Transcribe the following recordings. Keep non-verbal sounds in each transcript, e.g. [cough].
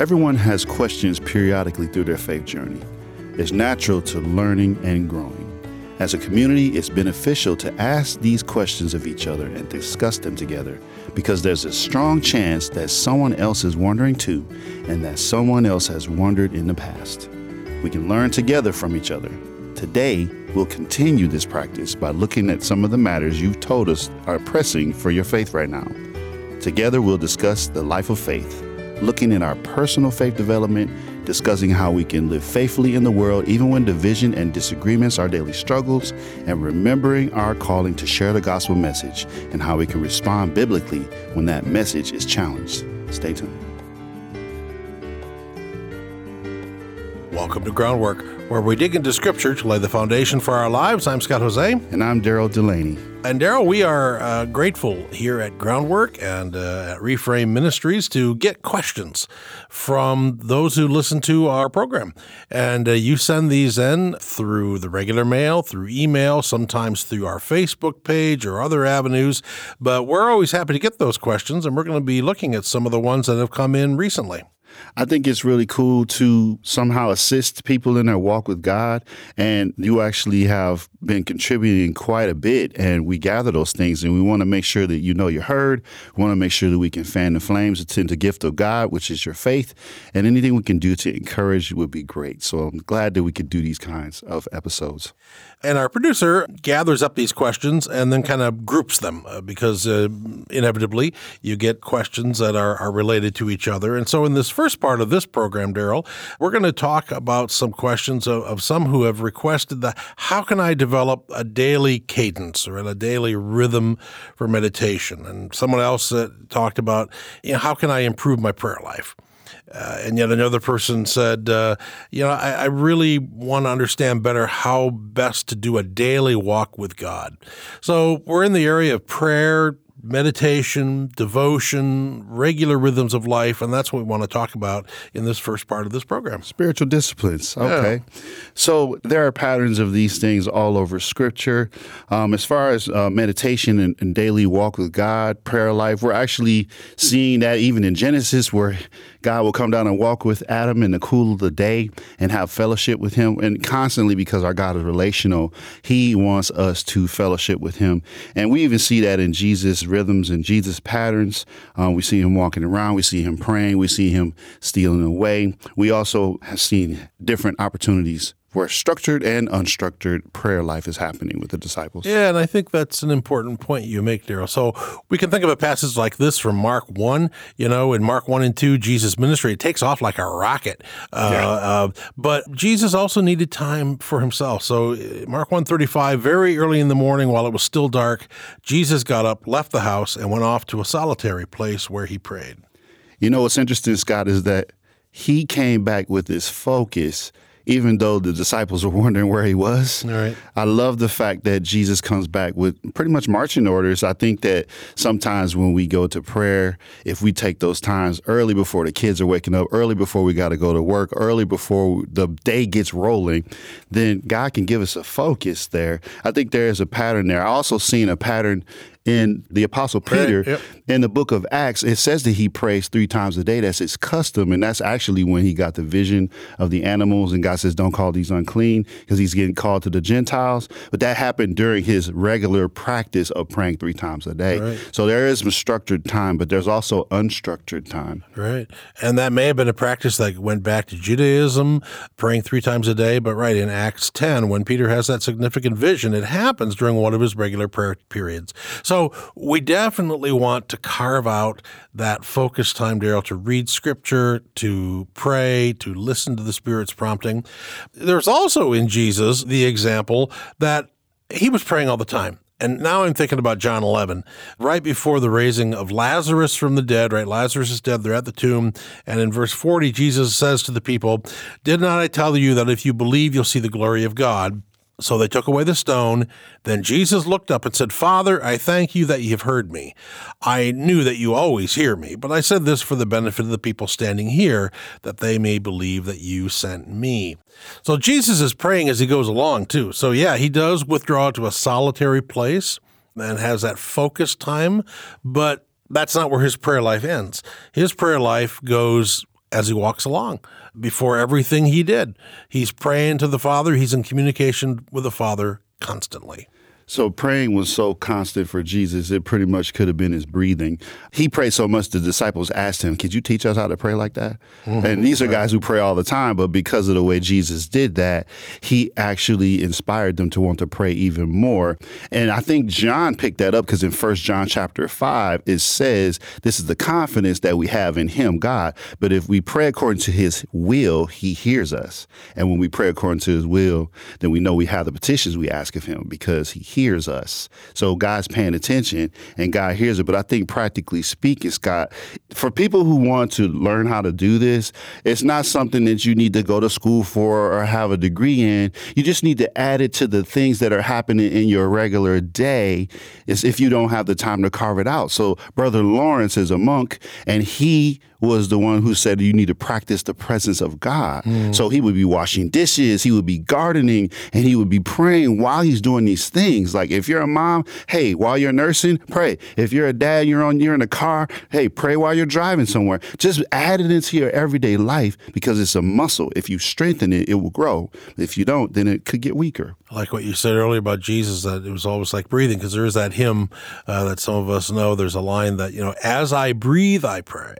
Everyone has questions periodically through their faith journey. It's natural to learning and growing. As a community, it's beneficial to ask these questions of each other and discuss them together because there's a strong chance that someone else is wondering too and that someone else has wondered in the past. We can learn together from each other. Today, we'll continue this practice by looking at some of the matters you've told us are pressing for your faith right now. Together, we'll discuss the life of faith, looking at our personal faith development discussing how we can live faithfully in the world even when division and disagreements are daily struggles, and remembering our calling to share the gospel message and how we can respond biblically when that message is challenged. Stay tuned. Welcome to Groundwork, where we dig into Scripture to lay the foundation for our lives. I'm Scott Hoezee. And I'm Daryl Delaney. And Daryl, we are uh, grateful here at Groundwork and uh, at Reframe Ministries to get questions from those who listen to our program. And uh, you send these in through the regular mail, through email, sometimes through our Facebook page or other avenues. But we're always happy to get those questions, and we're going to be looking at some of the ones that have come in recently. I think it's really cool to somehow assist people in their walk with God. And you actually have been contributing quite a bit. And we gather those things and we want to make sure that you know you're heard. We want to make sure that we can fan the flames, attend the gift of God, which is your faith. And anything we can do to encourage would be great. So I'm glad that we could do these kinds of episodes. And our producer gathers up these questions and then kind of groups them uh, because uh, inevitably you get questions that are, are related to each other. And so in this first part of this program, Daryl, we're going to talk about some questions of, of some who have requested the how can I develop a daily cadence or a daily rhythm for meditation? And someone else uh, talked about you know, how can I improve my prayer life? Uh, and yet another person said, uh, you know, I, I really want to understand better how best to do a daily walk with God. So we're in the area of prayer, meditation, devotion, regular rhythms of life, and that's what we want to talk about in this first part of this program. Spiritual disciplines. Okay. Yeah. So there are patterns of these things all over Scripture. Um, as far as uh, meditation and, and daily walk with God, prayer life, we're actually seeing that even in Genesis, where God will come down and walk with Adam in the cool of the day and have fellowship with him. And constantly, because our God is relational, he wants us to fellowship with him. And we even see that in Jesus' rhythms and Jesus' patterns. Um, we see him walking around, we see him praying, we see him stealing away. We also have seen different opportunities where structured and unstructured prayer life is happening with the disciples. Yeah, and I think that's an important point you make, Daryl. So we can think of a passage like this from Mark 1. You know, in Mark 1 and 2, Jesus' ministry, it takes off like a rocket. Uh, yeah. uh, but Jesus also needed time for himself. So uh, Mark 135, very early in the morning while it was still dark, Jesus got up, left the house, and went off to a solitary place where he prayed. You know what's interesting, Scott, is that he came back with this focus – even though the disciples were [laughs] wondering where he was. I love the fact that Jesus comes back with pretty much marching orders. I think that sometimes when we go to prayer, if we take those times early before the kids are waking up, early before we got to go to work, early before the day gets rolling, then God can give us a focus there. I think there is a pattern there. I also seen a pattern in the Apostle Peter yep. in the book of Acts, it says that he prays three times a day. That's his custom. And that's actually when he got the vision of the animals. And God says, don't call these unclean because he's getting called to the Gentiles. But that happened during his regular practice of praying three times a day. Right. So there is structured time, but there's also unstructured time. Right. And that may have been a practice that went back to Judaism, praying three times a day. But right in Acts 10, when Peter has that significant vision, it happens during one of his regular prayer periods. So we definitely want to carve out that focus time, Daryl, to read scripture, to pray, to listen to the Spirit's prompting. There's also in Jesus the example that he was praying all the time. And now I'm thinking about John 11, right before the raising of Lazarus from the dead, right? Lazarus is dead. They're at the tomb. And in verse 40, Jesus says to the people, Did not I tell you that if you believe, you'll see the glory of God? So they took away the stone. Then Jesus looked up and said, Father, I thank you that you have heard me. I knew that you always hear me, but I said this for the benefit of the people standing here, that they may believe that you sent me. So Jesus is praying as he goes along, too. So, yeah, he does withdraw to a solitary place and has that focused time, but that's not where his prayer life ends. His prayer life goes as he walks along before everything he did. He's praying to the Father, he's in communication with the Father constantly. So praying was so constant for Jesus, it pretty much could have been his breathing. He prayed so much the disciples asked him, Could you teach us how to pray like that? Mm-hmm. And these are guys who pray all the time, but because of the way Jesus did that, he actually inspired them to want to pray even more. And I think John picked that up because in First John chapter 5, it says, This is the confidence that we have in him, God. But if we pray according to his will, he hears us. And when we pray according to his will, then we know we have the petitions we ask of him because he hears us. So God's paying attention and God hears it. But I think practically speaking, Scott, for people who want to learn how to do this, it's not something that you need to go to school for or have a degree in. You just need to add it to the things that are happening in your regular day is if you don't have the time to carve it out. So Brother Lawrence is a monk and he was the one who said you need to practice the presence of God. Mm. So he would be washing dishes, he would be gardening, and he would be praying while he's doing these things. Like if you're a mom, hey, while you're nursing, pray. If you're a dad, you're on you're in a car, hey, pray while you're driving somewhere. Just add it into your everyday life because it's a muscle. If you strengthen it, it will grow. If you don't, then it could get weaker. Like what you said earlier about Jesus, that it was always like breathing, because there is that hymn uh, that some of us know. There's a line that you know, as I breathe, I pray.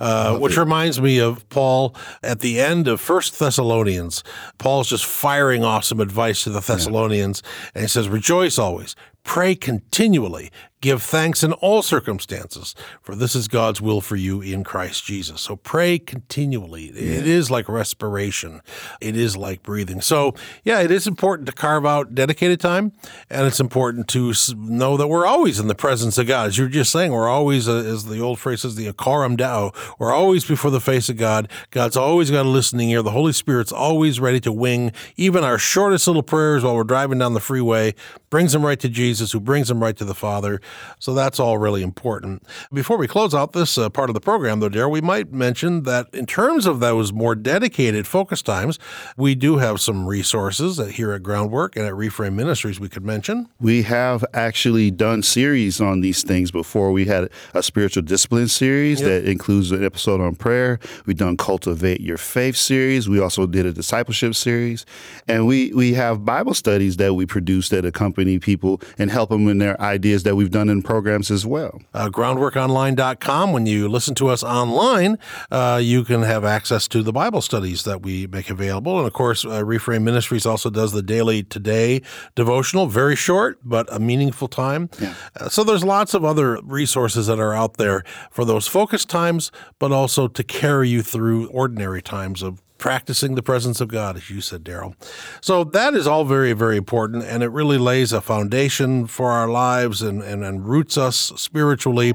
Uh, which reminds me of Paul at the end of First Thessalonians. Paul's just firing off some advice to the Thessalonians, yeah. and he says, "Rejoice always, pray continually, Give thanks in all circumstances, for this is God's will for you in Christ Jesus. So pray continually. Yeah. It is like respiration, it is like breathing. So, yeah, it is important to carve out dedicated time, and it's important to know that we're always in the presence of God. As you're just saying, we're always, uh, as the old phrase says, the coram Deo, we're always before the face of God. God's always got a listening ear. The Holy Spirit's always ready to wing even our shortest little prayers while we're driving down the freeway, brings them right to Jesus, who brings them right to the Father. So that's all really important. Before we close out this uh, part of the program, though, Daryl, we might mention that in terms of those more dedicated focus times, we do have some resources that here at Groundwork and at Reframe Ministries we could mention. We have actually done series on these things before. We had a spiritual discipline series yep. that includes an episode on prayer. We've done Cultivate Your Faith series. We also did a discipleship series. And we, we have Bible studies that we produce that accompany people and help them in their ideas that we've done in programs as well. Uh, groundworkonline.com. When you listen to us online, uh, you can have access to the Bible studies that we make available. And of course, uh, Reframe Ministries also does the daily Today devotional, very short, but a meaningful time. Yeah. Uh, so there's lots of other resources that are out there for those focus times, but also to carry you through ordinary times of practicing the presence of God, as you said, Daryl. So that is all very, very important, and it really lays a foundation for our lives and, and, and roots us spiritually.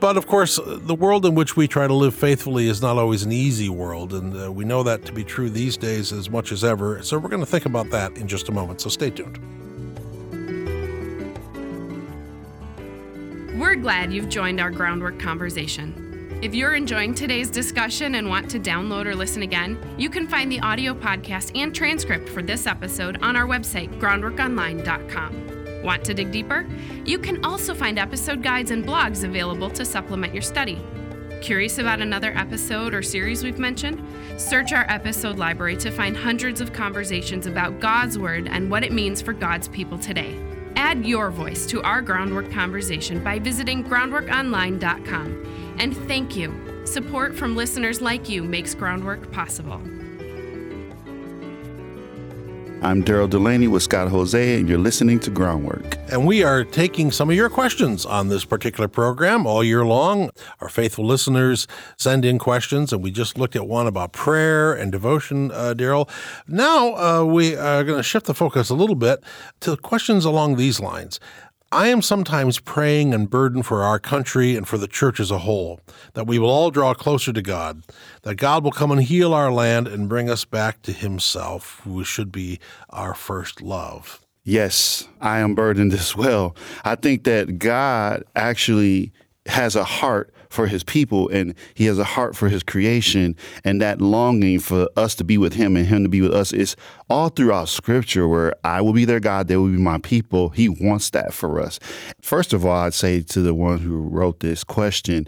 But of course, the world in which we try to live faithfully is not always an easy world, and uh, we know that to be true these days as much as ever. So we're going to think about that in just a moment, so stay tuned. We're glad you've joined our groundwork conversation. If you're enjoying today's discussion and want to download or listen again, you can find the audio podcast and transcript for this episode on our website, groundworkonline.com. Want to dig deeper? You can also find episode guides and blogs available to supplement your study. Curious about another episode or series we've mentioned? Search our episode library to find hundreds of conversations about God's Word and what it means for God's people today. Add your voice to our groundwork conversation by visiting groundworkonline.com and thank you. Support from listeners like you makes groundwork possible. I'm Daryl Delaney with Scott Hoezee, and you're listening to Groundwork. And we are taking some of your questions on this particular program all year long. Our faithful listeners send in questions, and we just looked at one about prayer and devotion, uh, Daryl. Now uh, we are going to shift the focus a little bit to questions along these lines. I am sometimes praying and burdened for our country and for the church as a whole, that we will all draw closer to God, that God will come and heal our land and bring us back to Himself, who should be our first love. Yes, I am burdened as well. I think that God actually has a heart for his people and he has a heart for his creation and that longing for us to be with him and him to be with us is all throughout scripture where I will be their God, they will be my people. He wants that for us. First of all, I'd say to the one who wrote this question,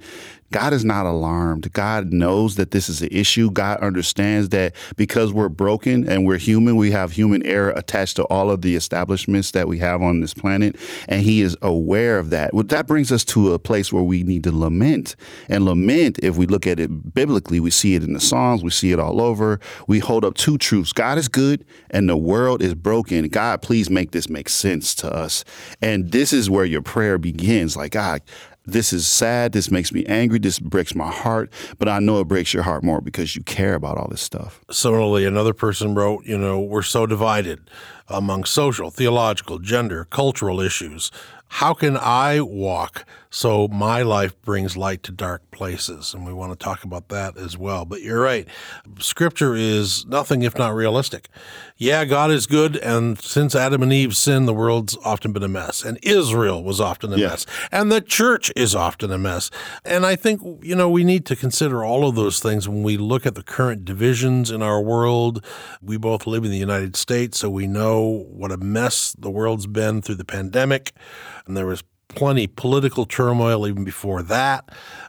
God is not alarmed. God knows that this is an issue. God understands that because we're broken and we're human, we have human error attached to all of the establishments that we have on this planet. And He is aware of that. Well, that brings us to a place where we need to lament. And lament, if we look at it biblically, we see it in the Psalms, we see it all over. We hold up two truths God is good and the world is broken. God, please make this make sense to us. And this is where your prayer begins. Like, God, this is sad. This makes me angry. This breaks my heart. But I know it breaks your heart more because you care about all this stuff. Similarly, another person wrote, you know, we're so divided among social, theological, gender, cultural issues. How can I walk so my life brings light to dark places? And we want to talk about that as well. But you're right. Scripture is nothing if not realistic. Yeah, God is good. And since Adam and Eve sinned, the world's often been a mess. And Israel was often a yeah. mess. And the church is often a mess. And I think, you know, we need to consider all of those things when we look at the current divisions in our world. We both live in the United States, so we know what a mess the world's been through the pandemic and there was plenty political turmoil even before that.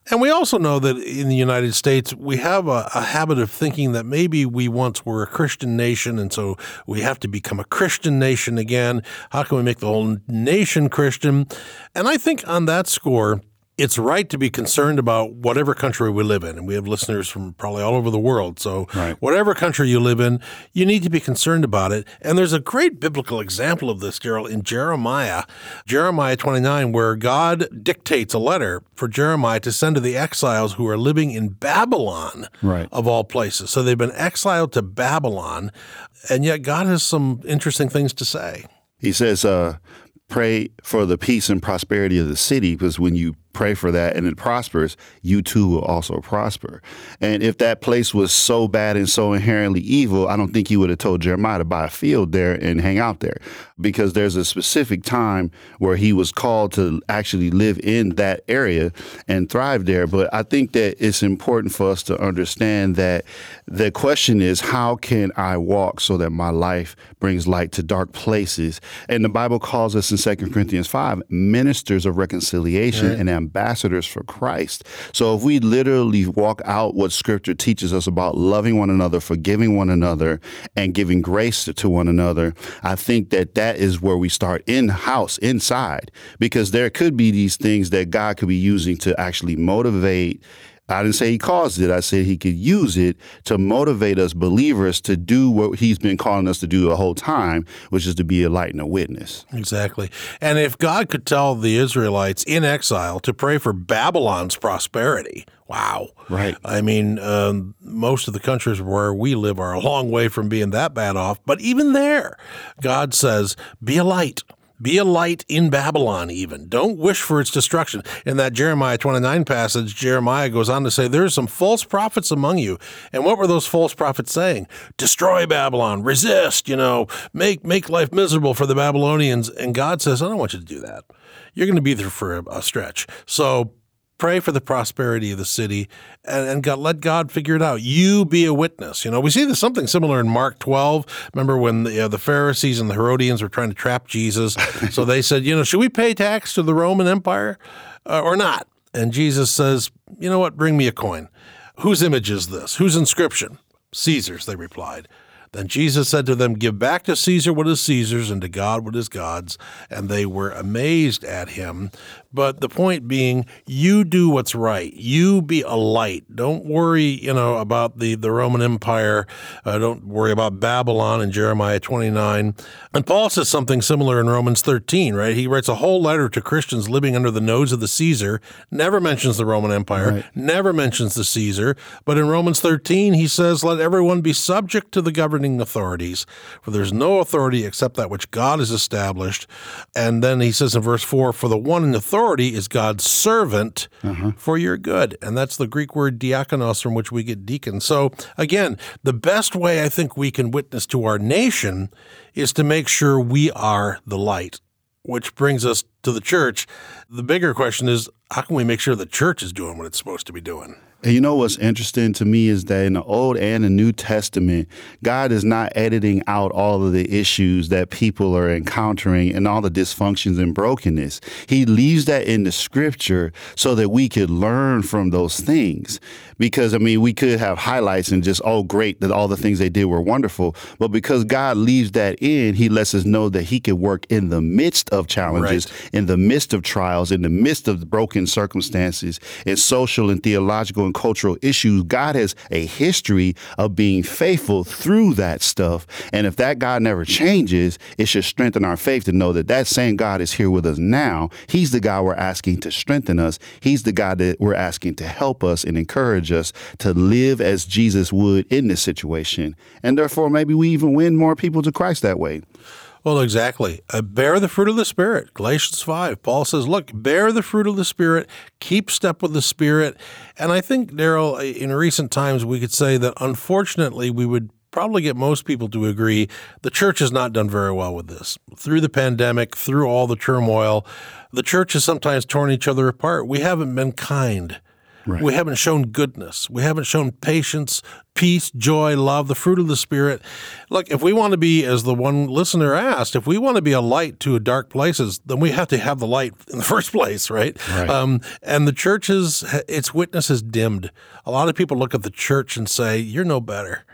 And we also know that in the United States, we have a, a, habit of thinking that maybe we once were a Christian nation, and so we have to become a Christian nation again. How can we make the whole nation Christian? And I think on that score, it's right to be concerned about whatever country we live in. And we have listeners from probably all over the world. So, right. whatever country you live in, you need to be concerned about it. And there's a great biblical example of this, Daryl, in Jeremiah, Jeremiah 29, where God dictates a letter for Jeremiah to send to the exiles who are living in Babylon, right. of all places. So, they've been exiled to Babylon. And yet, God has some interesting things to say. He says, uh, pray for the peace and prosperity of the city because when you pray for that and it prospers, you too will also prosper. And if that place was so bad and so inherently evil, I don't think he would have told Jeremiah to buy a field there and hang out there because there's a specific time where he was called to actually live in that area and thrive there. But I think that it's important for us to understand that the question is, how can I walk so that my life brings light to dark places? And the Bible calls us in 2 Corinthians 5 ministers of reconciliation right. and ambassadors for Christ. So if we literally walk out what scripture teaches us about loving one another, forgiving one another, and giving grace to one another, I think that that is where we start in house, inside, because there could be these things that God could be using to actually motivate I didn't say he caused it. I said he could use it to motivate us believers to do what he's been calling us to do the whole time, which is to be a light and a witness. Exactly. And if God could tell the Israelites in exile to pray for Babylon's prosperity, wow. Right. I mean, um, most of the countries where we live are a long way from being that bad off. But even there, God says, be a light. Be a light in Babylon, even. Don't wish for its destruction. In that Jeremiah 29 passage, Jeremiah goes on to say, There are some false prophets among you. And what were those false prophets saying? Destroy Babylon, resist, you know, make, make life miserable for the Babylonians. And God says, I don't want you to do that. You're going to be there for a, a stretch. So pray for the prosperity of the city and, and God, let God figure it out. You be a witness. You know, we see this something similar in Mark 12. Remember when the, the Pharisees and the Herodians were trying to trap Jesus? [laughs] so they said, you know, should we pay tax to the Roman Empire uh, or not? And Jesus says, you know what? Bring me a coin. Whose image is this? Whose inscription? Caesar's, they replied. Then Jesus said to them, Give back to Caesar what is Caesar's and to God what is God's. And they were amazed at him. But the point being, you do what's right. You be a light. Don't worry, you know, about the, the Roman Empire. Uh, don't worry about Babylon in Jeremiah 29. And Paul says something similar in Romans 13, right? He writes a whole letter to Christians living under the nose of the Caesar, never mentions the Roman Empire, right. never mentions the Caesar. But in Romans 13, he says, Let everyone be subject to the governing authorities, for there's no authority except that which God has established. And then he says in verse 4, For the one in authority authority is God's servant uh-huh. for your good. And that's the Greek word diakonos from which we get deacon. So again, the best way I think we can witness to our nation is to make sure we are the light, which brings us to the church. The bigger question is how can we make sure the church is doing what it's supposed to be doing? And you know what's interesting to me is that in the Old and the New Testament, God is not editing out all of the issues that people are encountering and all the dysfunctions and brokenness. He leaves that in the scripture so that we could learn from those things. Because, I mean, we could have highlights and just, oh, great, that all the things they did were wonderful. But because God leaves that in, He lets us know that He can work in the midst of challenges, right. In the midst of trials, in the midst of broken circumstances, in social and theological and cultural issues, God has a history of being faithful through that stuff. And if that God never changes, it should strengthen our faith to know that that same God is here with us now. He's the God we're asking to strengthen us. He's the God that we're asking to help us and encourage us to live as Jesus would in this situation. And therefore, maybe we even win more people to Christ that way. Well, exactly. Uh, bear the fruit of the Spirit. Galatians 5. Paul says, look, bear the fruit of the Spirit, keep step with the Spirit. And I think, Daryl, uh, in recent times, we could say that unfortunately, we would probably get most people to agree the church has not done very well with this. Through the pandemic, through all the turmoil, the church has sometimes torn each other apart. We haven't been kind. Right. We haven't shown goodness. We haven't shown patience, peace, joy, love, the fruit of the Spirit. Look, if we want to be, as the one listener asked, if we want to be a light to dark places, then we have to have the light in the [laughs] first place, right? right. Um, and the church is, its witness is dimmed. A lot of people look at the church and say, you're no better.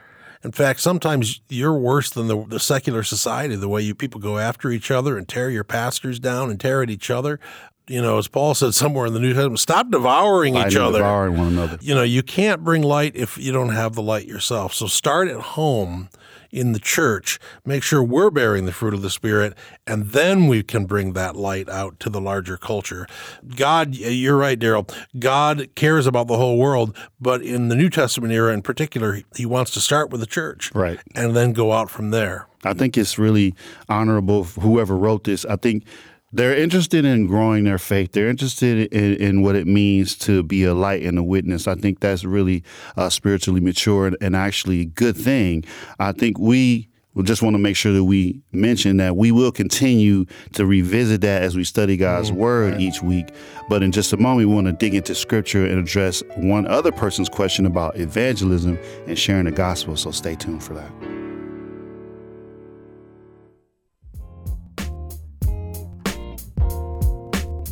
In fact, sometimes you're worse than the, the, secular society, the way you people go after each other and tear your pastors down and tear at each other you know, as Paul said somewhere in the New Testament, stop devouring each other. Devouring one another. You know, you can't bring light if you don't have the light yourself. So start at home in the church. Make sure we're bearing the fruit of the Spirit, and then we can bring that light out to the larger culture. God, you're right, Daryl. God cares about the whole world, but in the New Testament era in particular, He wants to start with the church, right, and then go out from there. I think it's really honorable. Whoever wrote this, I think they're interested in growing their faith. They're interested in, in, what it means to be a light and a witness. I think that's really uh, spiritually mature and, and actually a good thing. I think we we just want to make sure that we mention that we will continue to revisit that as we study God's mm-hmm. word each week. But in just a moment, we want to dig into scripture and address one other person's question about evangelism and sharing the gospel. So stay tuned for that.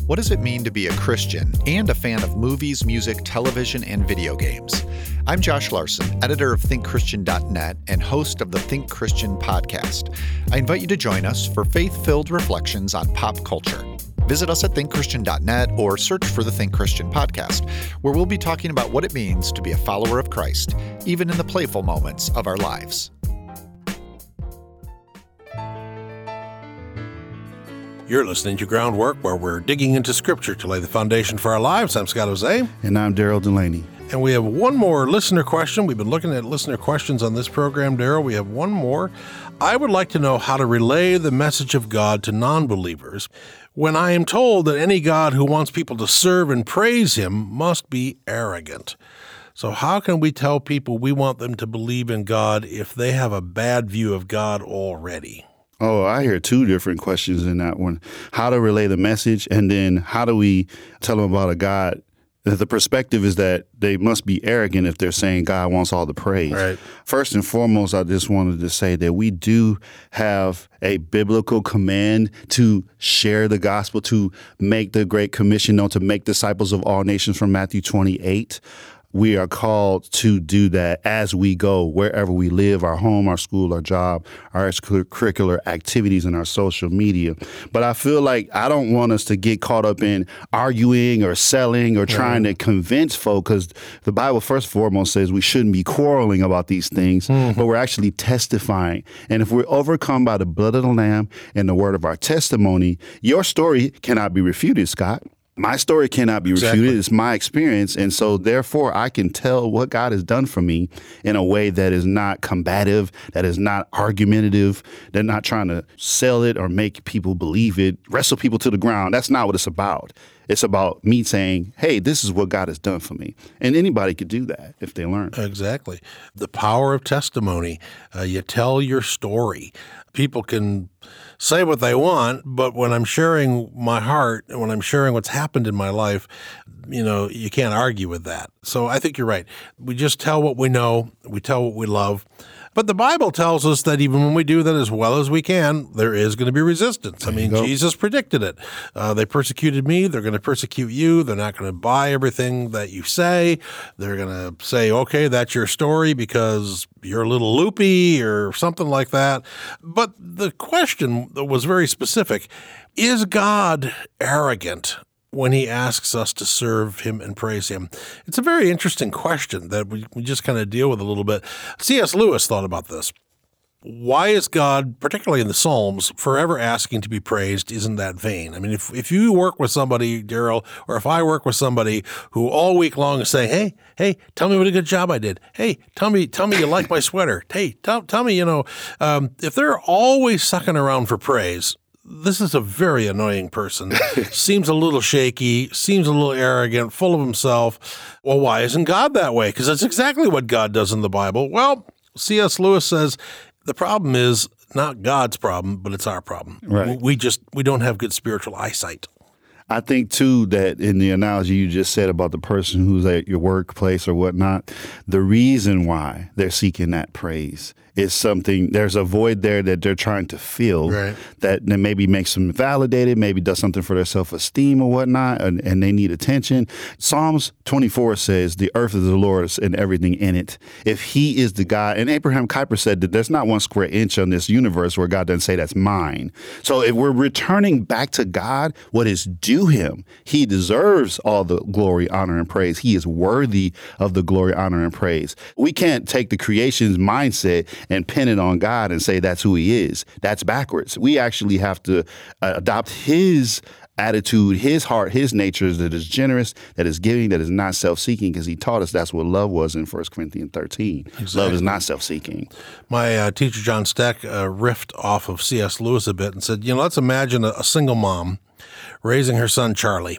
What does it mean to be a Christian and a fan of movies, music, television, and video games? I'm Josh Larsen, editor of ThinkChristian.net and host of the Think Christian podcast. I invite you to join us for faith filled reflections on pop culture. Visit us at thinkchristian.net or search for the Think Christian podcast, where we'll be talking about what it means to be a follower of Christ, even in the playful moments of our lives. You're listening to Groundwork, where we're digging into Scripture to lay the foundation for our lives. I'm Scott Hoezee. And I'm Daryl Delaney. And we have one more listener question. We've been looking at listener questions on this program, Daryl. We have one more. I would like to know how to relay the message of God to non believers when I am told that any God who wants people to serve and praise Him must be arrogant. So, how can we tell people we want them to believe in God if they have a bad view of God already? Oh, I hear two different questions in that one. How to relay the message, and then how do we tell them about a God? The perspective is that they must be arrogant if they're saying God wants all the praise. Right. First and foremost, I just wanted to say that we do have a biblical command to share the gospel, to make the Great Commission known, to make disciples of all nations from Matthew 28 we are called to do that as we go, wherever we live, our home, our school, our job, our extracurricular activities, and our social media. But I feel like I don't want us to get caught up in arguing or selling or trying to convince folk because the Bible, first and foremost, says we shouldn't be quarreling about these things, mm-hmm. but we're actually testifying. And if we're overcome by the blood of the Lamb and the word of our testimony, your story cannot be refuted, Scott my story cannot be refuted. Exactly. It's my experience. And so, mm-hmm. therefore, I can tell what God has done for me in a way that is not combative, that is not argumentative. They're not trying to sell it or make people believe it, wrestle people to the ground. That's not what it's about. It's about me saying, hey, this is what God has done for me. And anybody could do that if they learn. Exactly. The power of testimony. Uh, you tell your story. People can say what they want, but when I'm sharing my heart and when I'm sharing what's happened in my life, you know, you can't argue with that. So I think you're right. We just tell what we know, we tell what we love. But the Bible tells us that even when we do that as well as we can, there is going to be resistance. I mean, Jesus predicted it. Uh, they persecuted me. They're going to persecute you. They're not going to buy everything that you say. They're going to say, okay, that's your story because you're a little loopy or something like that. But the question was very specific Is God arrogant? When he asks us to serve him and praise him? It's a very interesting question that we, we just kind of deal with a little bit. C.S. Lewis thought about this. Why is God, particularly in the Psalms, forever asking to be praised? Isn't that vain? I mean, if, if you work with somebody, Daryl, or if I work with somebody who all week long is saying, "Hey, hey, tell me what a good job I did. Hey, tell me, tell me you like my sweater. Hey, tell, tell me, you know," um, if they're always sucking around for praise, this is a very annoying person. [laughs] seems a little shaky, seems a little arrogant, full of himself. Well, why isn't God that way? Because that's exactly what God does in the Bible. Well, C.S. Lewis says the problem is not God's problem, but it's our problem. Right. We just we don't have good spiritual eyesight. I think too that in the analogy you just said about the person who's at your workplace or whatnot, the reason why they're seeking that praise is something there's a void there that they're trying to fill right. that, maybe makes them validated, maybe does something for their self esteem or whatnot, and, and, they need attention. Psalms 24 says, The earth is the Lord's and everything in it. If He is the God, and Abraham Kuyper said that there's not one square inch on this universe where God doesn't say that's mine. So if we're returning back to God, what is due Him, He deserves all the glory, honor, and praise. He is worthy of the glory, honor, and praise. We can't take the creation's mindset and pin it on God and say that's who He is. That's backwards. We actually have to uh, adopt His attitude, his heart, his nature that is generous, that is giving, that is not self seeking, because he taught us that's what love was in 1 Corinthians 13. Exactly. Love is not self seeking. My uh, teacher, John Stek, uh, riffed off of C.S. Lewis a bit and said, you know, let's imagine a, a single mom raising her son, Charlie.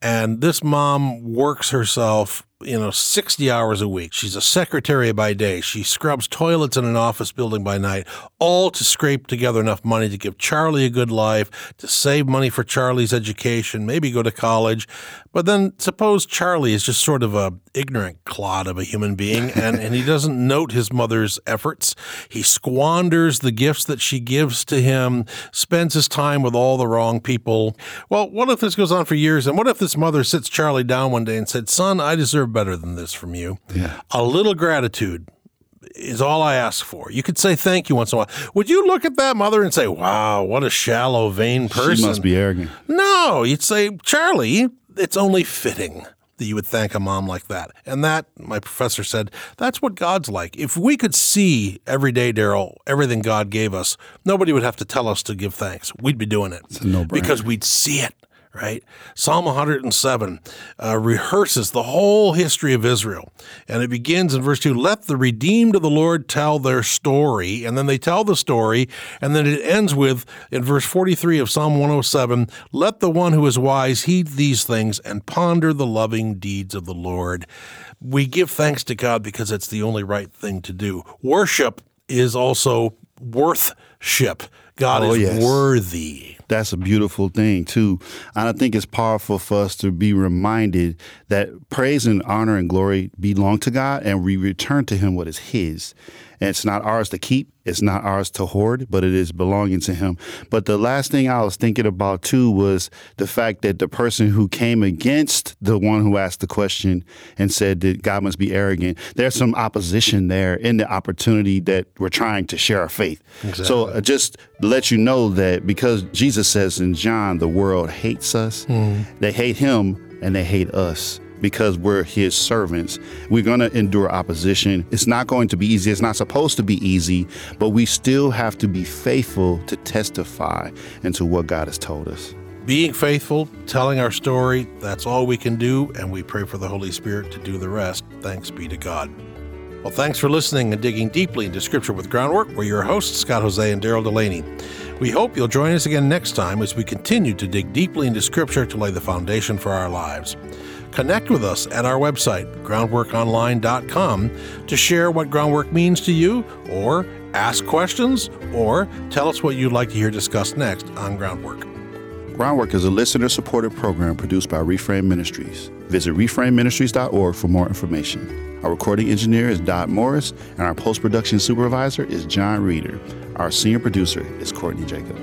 And this mom works herself you know, 60 hours a week. She's a secretary by day. She scrubs toilets in an office building by night, all to scrape together enough money to give Charlie a good life, to save money for Charlie's education, maybe go to college. But then suppose Charlie is just sort of a ignorant clod of a human being [laughs] and, and he doesn't note his mother's efforts. He squanders the gifts that she gives to him, spends his time with all the wrong people. Well, what if this goes on for years? And what if this mother sits Charlie down one day and said, Son, I deserve better than this from you. Yeah. A little gratitude is all I ask for. You could say thank you once in a while. Would you look at that mother and say, wow, what a shallow, vain person? She must be arrogant. No, you'd say, Charlie, it's only fitting that you would thank a mom like that. And that, my professor said, that's what God's like. If we could see every day, Daryl, everything God gave us, nobody would have to tell us to give thanks. We'd be doing it. Because we'd see it right? Psalm 107 uh, rehearses the whole history of Israel. And it begins in verse 2 Let the redeemed of the Lord tell their story. And then they tell the story. And then it ends with, in verse 43 of Psalm 107, Let the one who is wise heed these things and ponder the loving deeds of the Lord. We give thanks to God because it's the only right thing to do. Worship is also worthship. God oh, is yes. worthy that's a beautiful thing too. And I think it's powerful for us to be reminded that praise and honor and glory belong to God and we return to him what is his. And it's not ours to keep, it's not ours to hoard, but it is belonging to him. But the last thing I was thinking about too was the fact that the person who came against the one who asked the question and said that God must be arrogant, there's some opposition there in the opportunity that we're trying to share our faith. Exactly. So uh, just let you know that because Jesus says in John, the world hates us, mm. they hate him and they hate us because we're his servants. We're going to endure opposition. It's not going to be easy. It's not supposed to be easy, but we still have to be faithful to testify into what God has told us. Being faithful, telling our story, that's all we can do, and we pray for the Holy Spirit to do the rest. Thanks be to God. Well, thanks for listening and digging deeply into Scripture with Groundwork. We're your hosts, Scott Hoezee and Daryl Delaney. We hope you'll join us again next time as we continue to dig deeply into Scripture to lay the foundation for our lives. Connect with us at our website, groundworkonline.com, to share what groundwork means to you, or ask questions, or tell us what you'd like to hear discussed next on Groundwork. Groundwork is a listener supported program produced by Reframe Ministries. Visit reframeministries.org for more information. Our recording engineer is Dot Morris, and our post production supervisor is John Reeder. Our senior producer is Courtney Jacob.